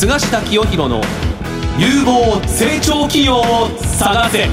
菅下清弘の有望成長企業を探せ。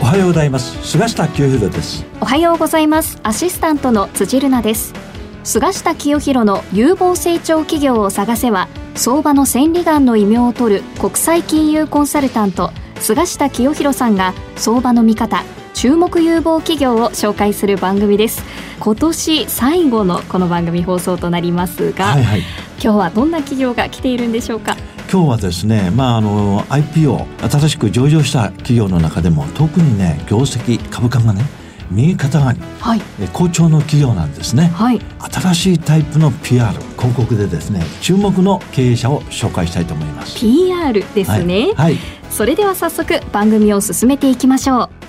おはようございます。菅下清弘です。おはようございます。アシスタントの辻るなです。菅下清弘の有望成長企業を探せは相場の千里眼の異名を取る国際金融コンサルタント菅下清弘さんが相場の見方注目有望企業を紹介する番組です。今年最後のこの番組放送となりますが、はいはい、今日はどんな企業が来ているんでしょうか？今日はですね、まあ、あの IPO 新しく上場した企業の中でも特にね業績株価がね右肩上がり、はい、好調の企業なんですね、はい、新しいタイプの PR 広告でですね注目の経営者を紹介したいと思います。PR ですね、はい、はい、それでは早速番組を進めていきましょう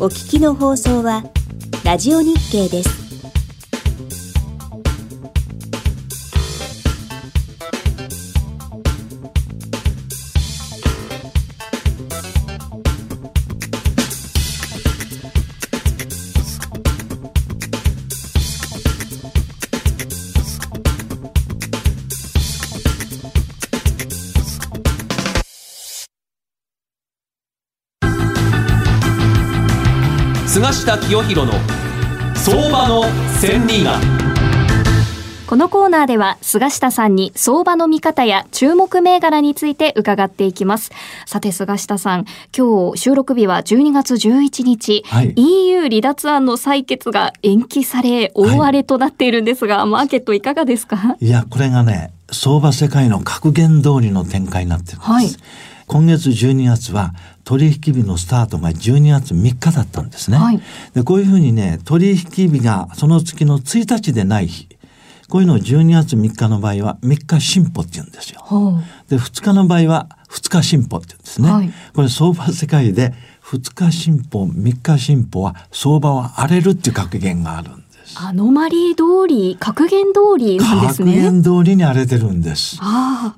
お聞きの放送はラジオ日経です。菅下清弘の相場の千里眼。このコーナーでは菅下さんに相場の見方や注目銘柄について伺っていきます。さて菅下さん、今日収録日は12月11日、はい、EU 離脱案の採決が延期され大荒れとなっているんですが、はい、マーケットいかがですか？いや、これがね、相場世界の格言通りの展開になってるんです。はい。今月12月は取引日のスタートが12月3日だったんですね。はい、でこういうふうにね取引日がその月の1日でない日こういうのを12月3日の場合は3日進歩って言うんですよ。で2日の場合は2日進歩って言うんですね。はい、これ相場世界で2日進歩3日進歩は相場は荒れるっていう格言があるんです。アノマリー通り格言通りなんですね。格言通りに荒れてるんです。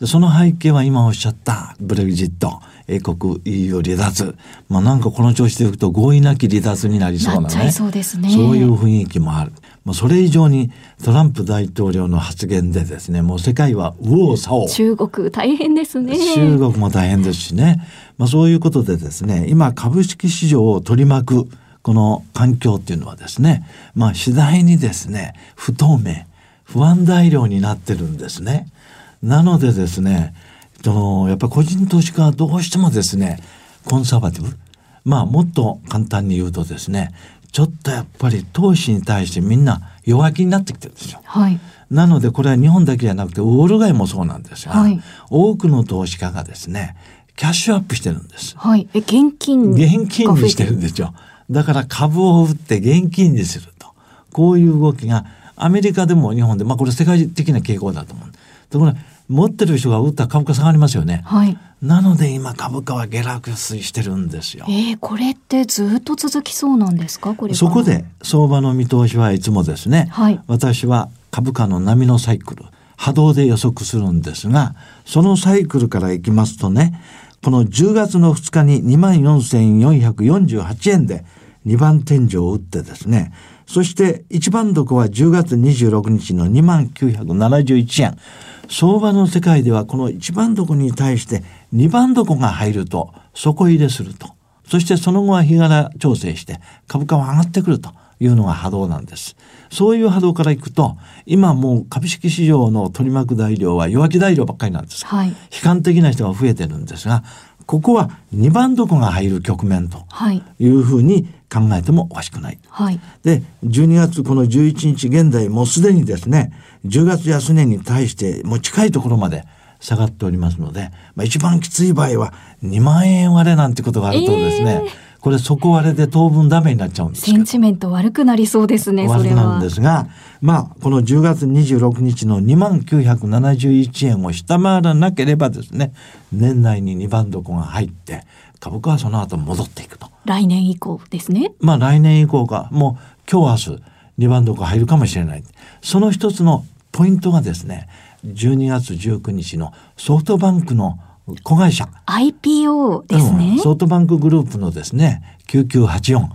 その背景は今おっしゃったブレグジット英国 EU 離脱。まあなんかこの調子でいくと合意なき離脱になりそうなね。そうですね。そういう雰囲気もある。もうそれ以上にトランプ大統領の発言でですね、もう世界は右往左往。中国大変ですね。中国も大変ですしね。まあそういうことでですね、今株式市場を取り巻くこの環境っていうのはですね、まあ次第にですね、不透明、不安材料になってるんですね。なのでですね、そのやっぱり個人投資家はどうしてもですねコンサバティブ？まあもっと簡単に言うとですねちょっとやっぱり投資に対してみんな弱気になってきてるんですよ。はい、なのでこれは日本だけじゃなくてウォール街もそうなんですが、はい、多くの投資家がですねキャッシュアップしてるんです。はい、え現金現金にしてるんですよ。だから株を売って現金にするとこういう動きがアメリカでも日本でまあこれ世界的な傾向だと思う。ところ持ってる人が売ったら株価下がりますよね。はい。なので今株価は下落してるんですよ。えー、これってずっと続きそうなんですか？これそこで相場の見通しはいつもですね、はい、私は株価の波のサイクル、波動で予測するんですが、そのサイクルからいきますとね、この10月の2日に24,448円で2番天井を打ってですね、そして一番床は10月26日の2971円。相場の世界ではこの一番床に対して二番床が入ると底入れすると。そしてその後は日柄調整して株価は上がってくるというのが波動なんです。そういう波動からいくと、今もう株式市場の取り巻く材料は弱気材料ばっかりなんです。はい、悲観的な人が増えてるんですが、ここは2番床が入る局面とい。うふうに考えてもおかしくない。はい、で、12月この11日現在もうすでにですね、10月安値に対してもう近いところまで下がっておりますので、まあ、一番きつい場合は2万円割れなんてことがあるとですね、えー、これ底割れで当分ダメになっちゃうんですセンチメント悪くなりそうですね、悪くなるんですが、まあ、この10月26日の2万971円を下回らなければですね、年内に2番床が入って、株価はその後戻っていくと。来年以降ですね。まあ来年以降か、もう今日明日2番床入るかもしれない。その一つのポイントがですね、12月19日のソフトバンクの子会社。IPO ですね、うん、ソフトバンクグループのですね、9984。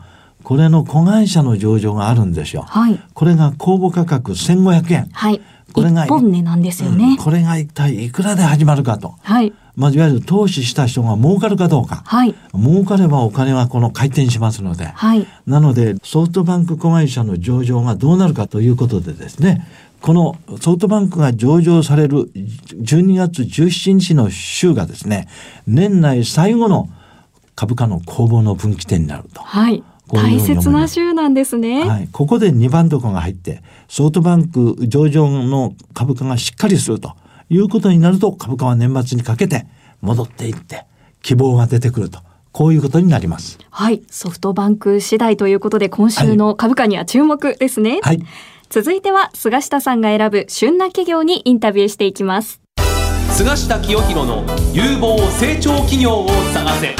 これの子会社の上場があるんですよ。はい、これが公募価格1500円。はい。これが本値なんですよね、うん、これが一体いくらで始まるかと。はい。まあ、いわゆる投資した人が儲かるかどうか。はい。儲かればお金はこの回転しますので。はい。なので、ソフトバンク子会社の上場がどうなるかということでですね、このソフトバンクが上場される12月17日の週がですね、年内最後の株価の攻防の分岐点になると。はい。大切な週なんですね。はい。ここで2番床が入って、ソフトバンク上場の株価がしっかりすると。いうことになると株価は年末にかけて戻っていって希望が出てくると。こういうことになります。はい。ソフトバンク次第ということで、今週の株価には注目ですね。はい。続いては、菅下さんが選ぶ旬な企業にインタビューしていきます。菅下清弘の有望成長企業を探せ。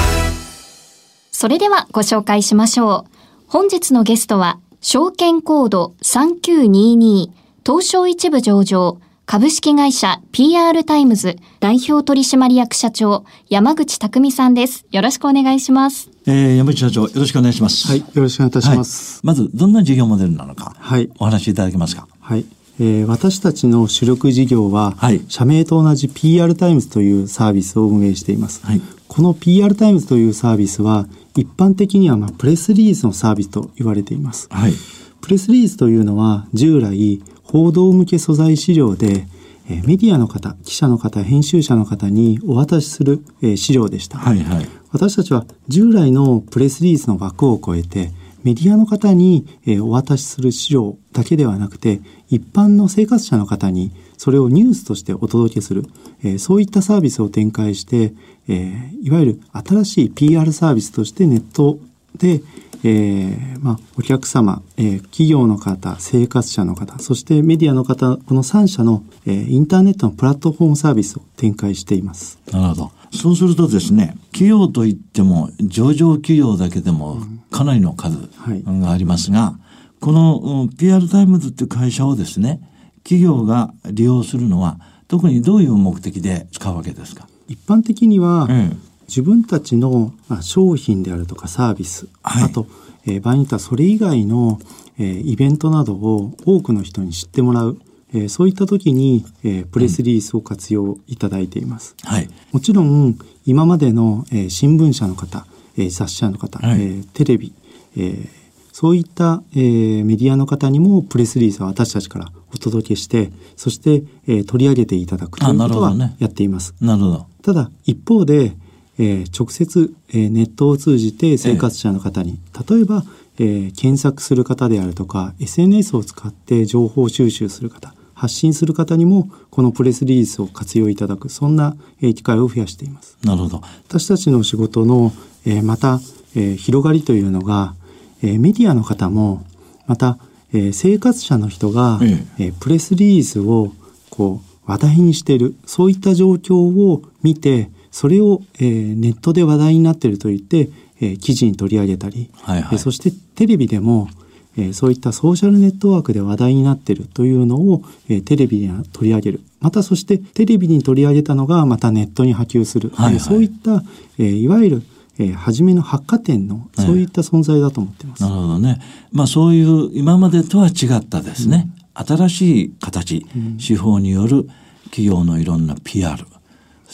それではご紹介しましょう。本日のゲストは、証券コード3922東証一部上場株式会社 PR タイムズ代表取締役社長山口拓己さんです。よろしくお願いします。えー、山口社長よろしくお願いします。はい、よろしくお願いいたします。はい、まずどんな事業モデルなのか、はい、お話しいただけますか？はい。えー、私たちの主力事業は、はい、社名と同じ PR タイムズというサービスを運営しています。はい、この PR タイムズというサービスは一般的にはまあプレスリリースのサービスと言われています。はい、プレスリリースというのは従来報道向け素材資料でえメディアの方記者の方編集者の方にお渡しする、え資料でした、はいはい、私たちは従来のプレスリリースの枠を超えてメディアの方に、えお渡しする資料だけではなくて一般の生活者の方にそれをニュースとしてお届けする、えそういったサービスを展開して、えいわゆる新しい PR サービスとしてネットで、えー、まあ、お客様、えー、企業の方、生活者の方、そしてメディアの方、この3社の、えー、インターネットのプラットフォームサービスを展開しています。なるほど。そうするとですね、企業といっても、上場企業だけでもかなりの数がありますが、うんはい、この PR タイムズっていう会社をですね、企業が利用するのは、特にどういう目的で使うわけですか？一般的には、うん自分たちの商品であるとかサービス、はい、あと、えー、場合によってはそれ以外の、えー、イベントなどを多くの人に知ってもらう、えー、そういった時に、えー、プレスリリースを活用いただいています。はい、もちろん今までの、えー、新聞社の方、えー、雑誌社の方、はい、えー、テレビ、えー、そういった、えー、メディアの方にもプレスリリースは私たちからお届けしてそして、えー、取り上げていただくということはやっています。なるほど、ただ一方でえー、直接、えー、ネットを通じて生活者の方に、例えば、えー、検索する方であるとか SNS を使って情報収集する方発信する方にもこのプレスリリースを活用いただくそんな、えー、機会を増やしています。なるほど。私たちの仕事の、えー、また、えー、広がりというのが、えー、メディアの方もまた、えー、生活者の人が、ええ。えー、プレスリリースをこう話題にしているそういった状況を見てそれを、えー、ネットで話題になっていると言って、えー、記事に取り上げたり、はいはい、そしてテレビでも、えー、そういったソーシャルネットワークで話題になっているというのを、えー、テレビに取り上げる。またそしてテレビに取り上げたのがまたネットに波及する、はいはい、そういった、えー、いわゆるえー、初めの百貨店のそういった存在だと思ってます。なるほどね。まあそういう今までとは違ったですね、うん、新しい形、うん、手法による企業のいろんな PR、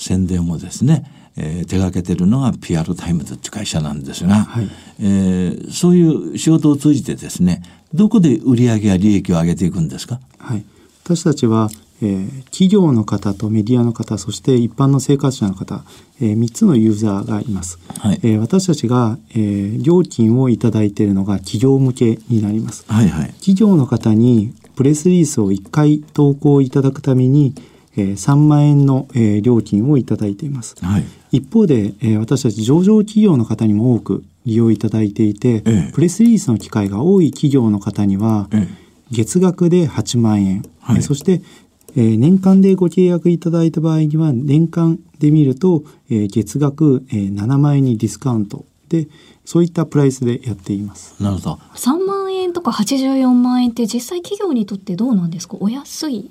宣伝をですね、えー、手がけてるのが PR タイムズっていう会社なんですが、はい、えー、そういう仕事を通じてですねどこで売上や利益を上げていくんですか、はい、私たちは、えー、企業の方とメディアの方そして一般の生活者の方、えー、3つのユーザーがいます、はい。えー、私たちが、えー、料金を頂いているのが企業向けになります、はいはい、企業の方にプレスリリースを1回投稿いただくためにえー、3万円の、えー、料金をいただいています。はい、一方で、えー、私たち上場企業の方にも多く利用いただいていて、ええ、プレスリリースの機会が多い企業の方には、え、月額で8万円、はい、そして、えー、年間でご契約いただいた場合には年間で見ると、えー、月額、えー、7万円にディスカウント。でそういったプライスでやっています。なるほど。3万円とか84万円って実際企業にとってどうなんですか？お安い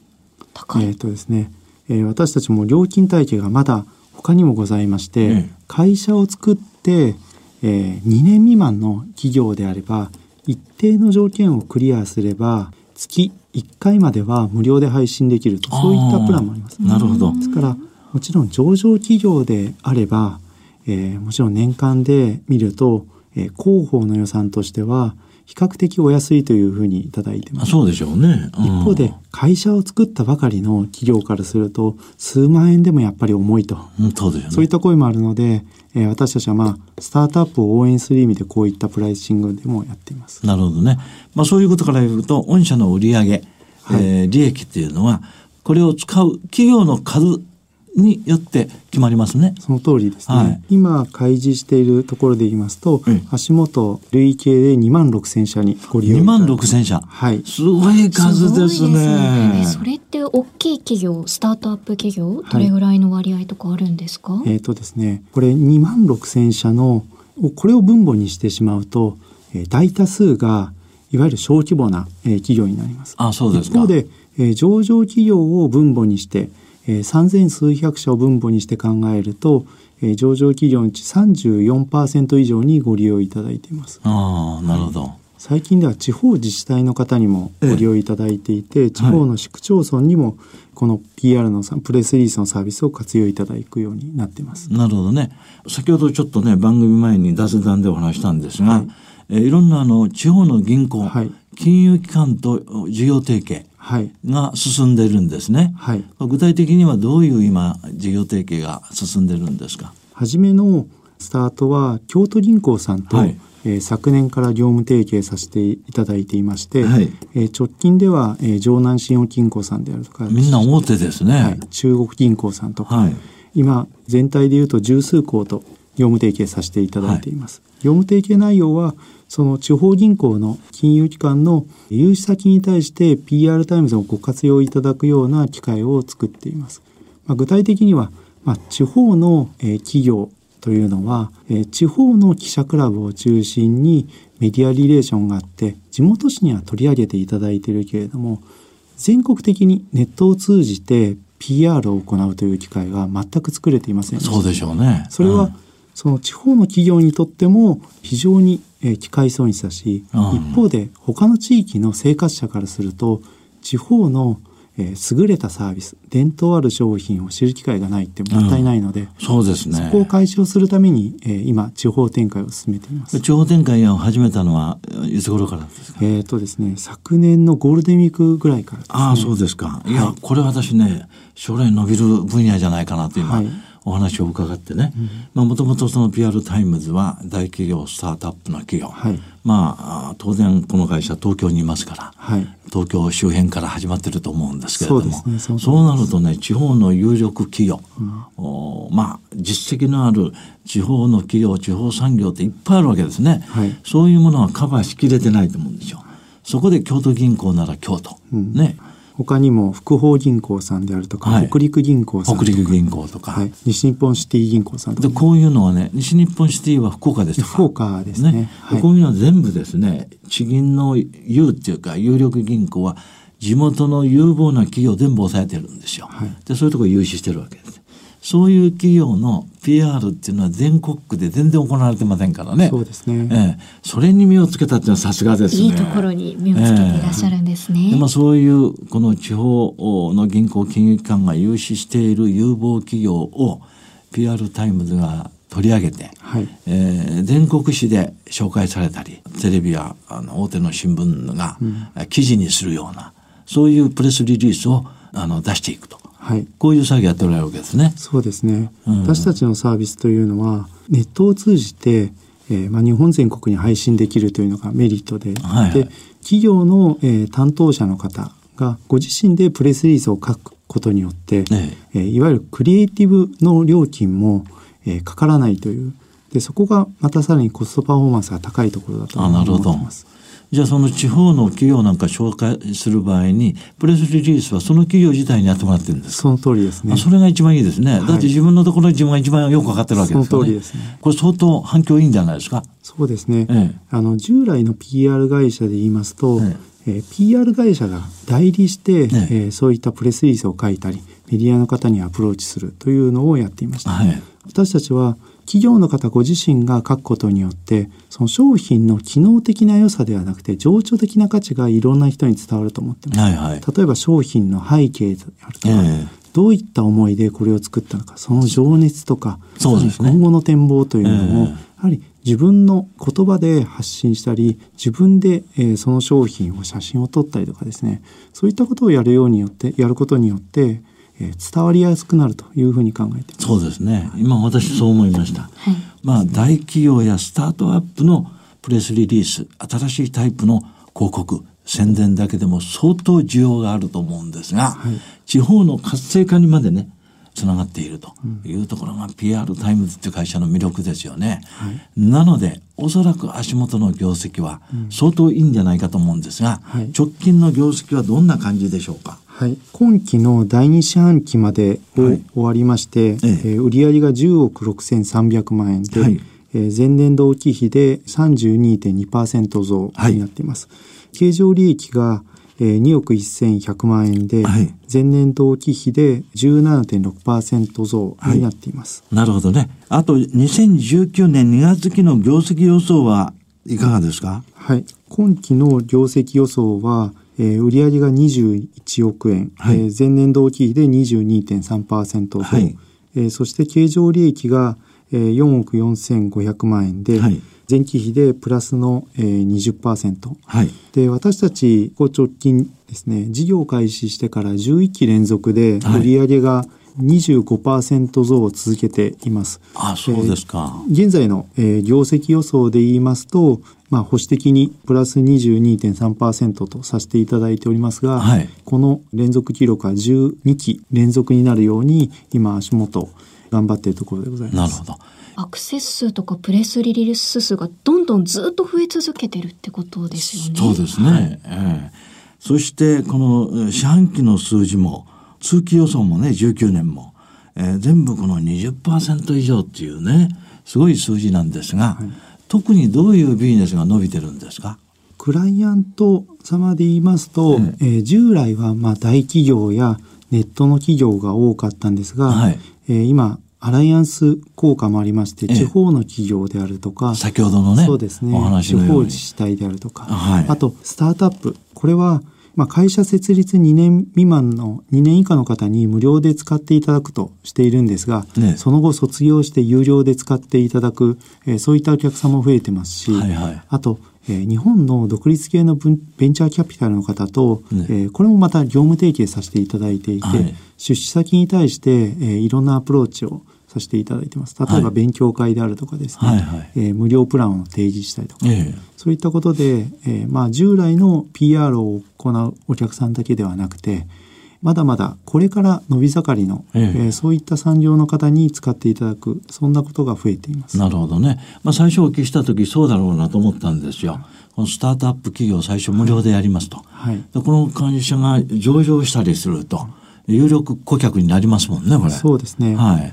高い。えっ、とですね、えー、私たちも料金体系がまだ他にもございまして、うん、会社を作って、ええー、2年未満の企業であれば一定の条件をクリアすれば月1回までは無料で配信できるとそういったプランもあります。なるほど。ですからもちろん上場企業であれば、えー、もちろん年間で見ると、えー、広報の予算としては比較的お安いというふうにいただいてます。そうでしょうね。うん、一方で会社を作ったばかりの企業からすると数万円でもやっぱり重いと、うん、そうですね、そういった声もあるので、えー、私たちはまあスタートアップを応援する意味でこういったプライシングでもやっています。なるほどね。まあそういうことから言うと御社の売上、はい、えー、利益っていうのはこれを使う企業の数によって決まりますね。その通りですね。はい、今開示しているところで言いますと、うん、足元累計で2万6千社にご利用2万6千社。はい。すごい数ですね。すねそれって大きい企業、スタートアップ企業、どれぐらいの割合とかあるんですか？はい、えっ、ー、とですね、これ2万6千社のこれを分母にしてしまうと、えー、大多数がいわゆる小規模な、えー、企業になります。あ、そうですか。一方で、えー、上場企業を分母にしてえー、3000数百社を分母にして考えると、えー、上場企業のうち34%以上にご利用いただいています。あなるほど、最近では地方自治体の方にもご利用いただいていて、ええ、地方の市区町村にもこの PR のプレスリリースのサービスを活用いただくようになっています。なるほどね。先ほどちょっとね番組前に雑談でお話したんですが、はいえー、いろんなあの地方の銀行、はい、金融機関と事業提携が進んでいるんですね、はい、具体的にはどういう今事業提携が進んでるんですか？初めのスタートは京都銀行さんと、はい、えー、昨年から業務提携させていただいていまして、はい、えー、直近では、えー、城南信用金庫さんであるとかみんな大手ですね、はい、中国銀行さんとか、はい、今全体でいうと十数行と業務提携させていただいています、業務提携内容はその地方銀行の金融機関の融資先に対して PR タイムズをご活用いただくような機会を作っています。まあ、具体的には、まあ、地方の、え企業というのは、え地方の記者クラブを中心にメディアリレーションがあって地元紙には取り上げていただいているけれども全国的にネットを通じて PR を行うという機会が全く作れていませんそうでしょうね。それは、うんその地方の企業にとっても非常に、え機会損失だし、一方で他の地域の生活者からすると地方のえー、優れたサービス伝統ある商品を知る機会がないってもったいないので、うん、そうですね。そこを解消するために、えー、今地方展開を進めています。地方展開を始めたのはいつ頃からですか？えっ、とですね昨年のゴールデンウィークぐらいから、ね、ああそうですか。いや、はい、これ私ね将来伸びる分野じゃないかなと今、はいお話を伺ってね。もともとその PR タイムズは大企業スタートアップの企業、はい、まあ当然この会社東京にいますから、はい、東京周辺から始まってると思うんですけれども。そう、ねそう、そうなるとね地方の有力企業、うん、まあ実績のある地方の企業地方産業っていっぱいあるわけですね、はい、そういうものはカバーしきれてないと思うんですよ。そこで京都銀行なら京都、うん、ね他にも福邦銀行さんであるとか、はい、北陸銀行さん北陸銀行とか、はい、西日本シティ銀行さんとか、でこういうのはね西日本シティは福岡です福岡ですね、ね。はい、こういうのは全部ですね地銀の有っていうか有力銀行は地元の有望な企業全部抑えてるんですよ、でそういうところ融資してるわけですそういう企業の PR っていうのは全国区で全然行われてませんからね。そうですね。ええ、それに目をつけたっていうのはさすがですね。いいところに目をつけていらっしゃるんですね。えまあそういうこの地方の銀行金融機関が融資している有望企業を PR タイムズが取り上げて、はいえー、全国紙で紹介されたりテレビやあの大手の新聞が記事にするような、そういうプレスリリースをあの出していくと。はい、こういう作業やっておられるわけですね。そうですね、うん、私たちのサービスというのはネットを通じて、えーまあ、日本全国に配信できるというのがメリットで、はい、で企業の、えー、担当者の方がご自身でプレスリリースを書くことによって、ねえ。ー、いわゆるクリエイティブの料金も、えー、かからないという。でそこがまたさらにコストパフォーマンスが高いところだと思ってます。じゃあその地方の企業なんか紹介する場合にプレスリリースはその企業自体にやってもらってるんですその通りですね。それが一番いいですね、はい、だって自分のところに自分が一番よく分かってるわけですから、ね、その通りですね。これ相当反響いいんじゃないですか？そうですね、ええ、あの従来の PR 会社で言いますと、ええ。えー、PR 会社が代理して、え。えー、そういったプレスリリースを書いたりメディアの方にアプローチするというのをやっていました、はい、私たちは企業の方ご自身が書くことによってその商品の機能的な良さではなくて情緒的な価値がいろんな人に伝わると思ってます。はいはい、例えば商品の背景であるとか、えー、どういった思いでこれを作ったのかその情熱とかそうです、ね、今後の展望というのも、えー、やはり自分の言葉で発信したり自分で、えー、その商品を写真を撮ったりとかですね。そういったことをやるようによってやることによってえ伝わりやすくなるというふうに考えてそうですね。今私そう思いました、はい、まあ大企業やスタートアップのプレスリリース新しいタイプの広告宣伝だけでも相当需要があると思うんですが、はい、地方の活性化にまでねつながっているというところが PR タイムズっていう会社の魅力ですよね。はい、なのでおそらく足元の業績は相当いいんじゃないかと思うんですが、はい、直近の業績はどんな感じでしょうか？はい、今期の第2四半期まで終わりまして、はい、え。えー、売上が10億6300万円で、はい、えー、前年同期比で32.2%増になっています。はい、経常利益が2億1100万円で、はい、前年同期比で17.6%増になっています、はい、なるほどね。あと2019年2月期の業績予想はいかがですか？はい。今期の業績予想は、えー、売上が21億円、はい、えー、前年同期比で22.3%増、はい、えー、そして経常利益が、えー、4億4500万円で、はい、前期比でプラスの、えー、20%、はい、で私たちこう直近ですね事業開始してから11期連続で売上が、25%増を続けています。あそうですか。えー、現在の、えー、業績予想で言いますと、まあ、保守的にプラス22.3%とさせていただいておりますが、はい、この連続記録は12期連続になるように今足元頑張っているところでございます。なるほど。アクセス数とかプレスリリース数がどんどんずっと増え続けてるってことですよね。そうですね。はい、えー、そしてこの四半期の数字も通期予想もね19年も、えー、全部この20%以上っていうねすごい数字なんですが、はい特にどういうビジネスが伸びてるんですか？クライアント様で言いますと、ええ。ー、従来はまあ大企業やネットの企業が多かったんですが、はい、えー、今アライアンス効果もありまして、地方の企業であるとか、先ほどのね、そうですね、地方自治体であるとか、はい、あとスタートアップ、これはまあ、会社設立2年未満の2年以下の方に無料で使っていただくとしているんですが、ね、その後卒業して有料で使っていただく、えー、そういったお客様も増えてますし、はいはい、あと、えー、日本の独立系のベンチャーキャピタルの方と、ね、えー、これもまた業務提携させていただいていて、はい、出資先に対して、えー、いろんなアプローチをさせていただいてます。例えば勉強会であるとかですね、はいはい、えー、無料プランを提示したりとか、えー、そういったことで、えー、まあ従来の PR を行うお客さんだけではなくて、まだまだこれから伸び盛りの、えー、えー、そういった産業の方に使っていただくそんなことが増えています。なるほどね。まあ最初お聞きした時そうだろうなと思ったんですよ。このスタートアップ企業最初無料でやりますと。はい、この会社が上場したりすると有力顧客になりますもんねこれ。そうですね。はい。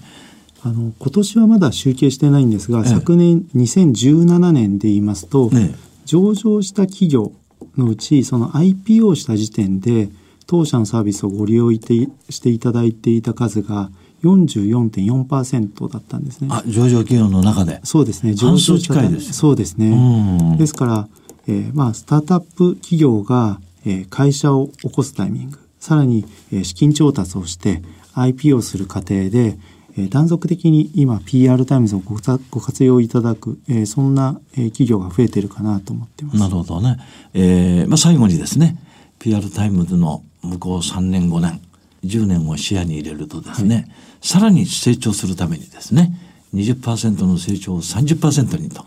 あの今年はまだ集計してないんですが、ええ、昨年2017年で言いますと、え、上場した企業のうちその IPO した時点で当社のサービスをご利用していただいていた数が44.4%だったんですね。あ上場企業の中で。そうですね。上場近いですそうですね。ですから、えー、まあスタートアップ企業が、えー、会社を起こすタイミングさらに、えー、資金調達をして IPO する過程でえー、断続的に今 PR タイムズをごご活用いただく、えー、そんな、えー、企業が増えてるかなと思ってます。なるほどね。えー、まあ最後にですね、PR タイムズの向こう3年5年10年を視野に入れるとですね、はい、さらに成長するためにですね20%の成長を30%にと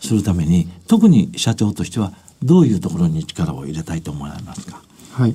するために特に社長としてはどういうところに力を入れたいと思いますか？はい。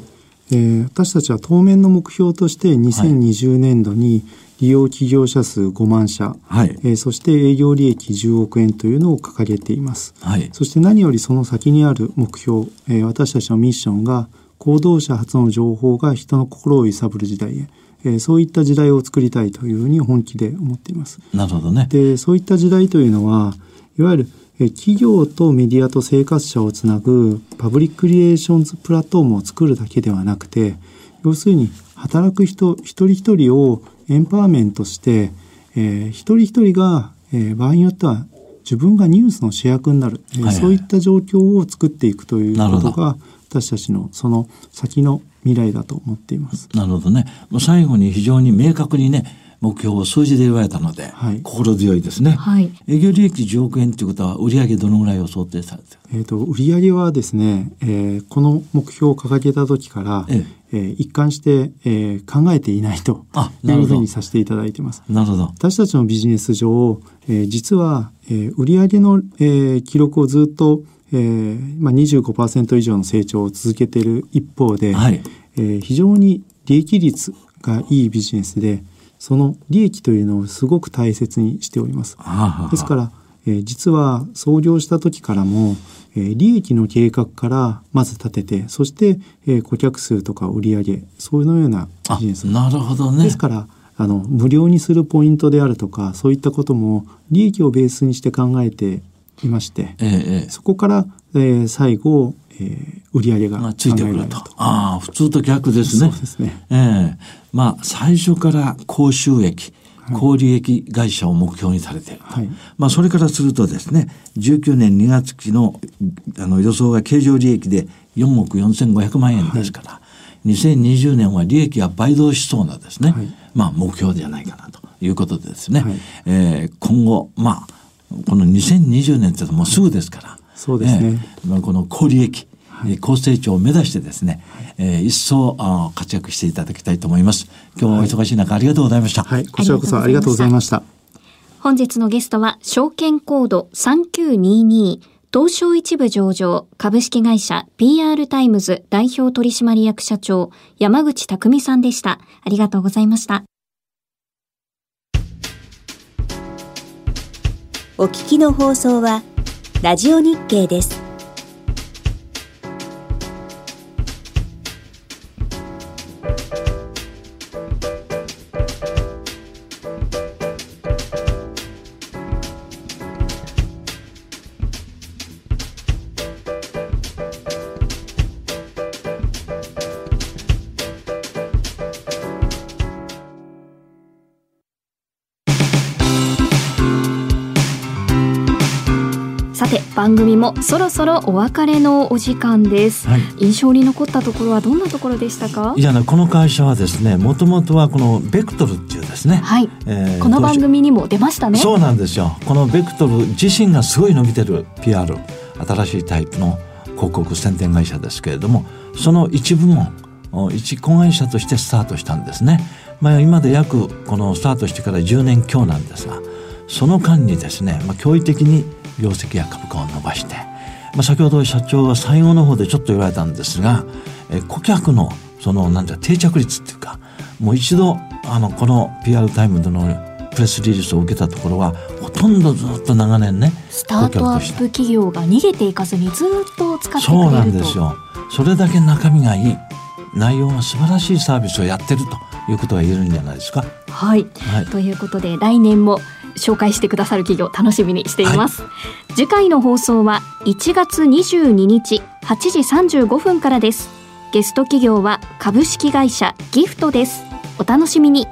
えー、私たちは当面の目標として2020年度に利用企業者数5万社、はい、えー、そして営業利益10億円というのを掲げています、はい、そして何よりその先にある目標、えー、私たちのミッションが行動者発の情報が人の心を揺さぶる時代へ、えー、そういった時代を作りたいというふうに本気で思っています。なるほどね。でそういった時代というのはいわゆる企業とメディアと生活者をつなぐパブリックリレーションズプラットフォームを作るだけではなくて要するに働く人一人一人をエンパワーメントして、えー、一人一人が、ええー、場合によっては自分がニュースの主役になる、えーはいはい、そういった状況を作っていくということが私たちのその先の未来だと思っています。なるほどね。最後に非常に明確にね目標を数字で言われたので、はい、心強いですね、はい、営業利益10億円ということは売上どのぐらいを想定されてえーと、売上はですね、えー、この目標を掲げた時から、ええ。ー、一貫して、えー、考えていないというふうにさせていただいてます。なるほど。私たちのビジネス上、えー、実は、えー、売上の、えー、記録をずっと、えーまあ、25%以上の成長を続けている一方で、はい。えー、非常に利益率がいいビジネスでその利益というのをすごく大切にしております。ですから、えー、実は創業した時からも、えー、利益の計画からまず立ててそして、えー、顧客数とか売上そういうのようなビジネス。なるほどね。ですからあの無料にするポイントであるとかそういったことも利益をベースにして考えていまして、ええ、そこから、えー、最後えー、売り上げがついてくると。ああ、普通と逆ですね。そうですね。ええ。ー、まあ、最初から高収益、高利益会社を目標にされているはい、まあ、それからするとですね、19年2月期のあの予想が経常利益で4億4500万円ですから、はい、2020年は利益が倍増しそうなですね、はい、まあ、目標じゃないかなということでですね、はい、えー、今後、まあ、この2020年ってもうすぐですから、そうですね。えー、この高利益、はい、高成長を目指してですね、はい、えー、一層あ活躍していただきたいと思います。今日はお忙しい中、ありがとうございました。はい、こちらこそありがとうございました。本日のゲストは証券コード3922東証一部上場株式会社 PR タイムズ代表取締役社長山口匠さんでした。ありがとうございました。お聞きの放送はラジオ日経です。番組もそろそろお別れのお時間です、はい、印象に残ったところはどんなところでしたか？いやねこの会社はですねもともとはこのベクトルっていうですね。はい、えー、この番組にも出ましたね。そうなんですよ。このベクトル自身がすごい伸びてる PR 新しいタイプの広告宣伝会社ですけれどもその一部門一子会社としてスタートしたんですね、まあ、今で約このスタートしてから10年強なんですがその間にですね、まあ、驚異的に業績や株価を伸ばして、まあ、先ほど社長は最後の方でちょっと言われたんですが、え顧客のそのなんて定着率っていうかもう一度あのこの PR タイムでのプレスリリースを受けたところはほとんどずっと長年ねスタートアップ企業が逃げていかずにずっと使ってそうなんですよ。それだけ中身がいい。内容が素晴らしいサービスをやってるということが言えるんじゃないですか？はい、はい、ということで来年も紹介してくださる企業楽しみにしています、はい、次回の放送は1月22日8時35分からです。ゲスト企業は株式会社ギフトです。お楽しみに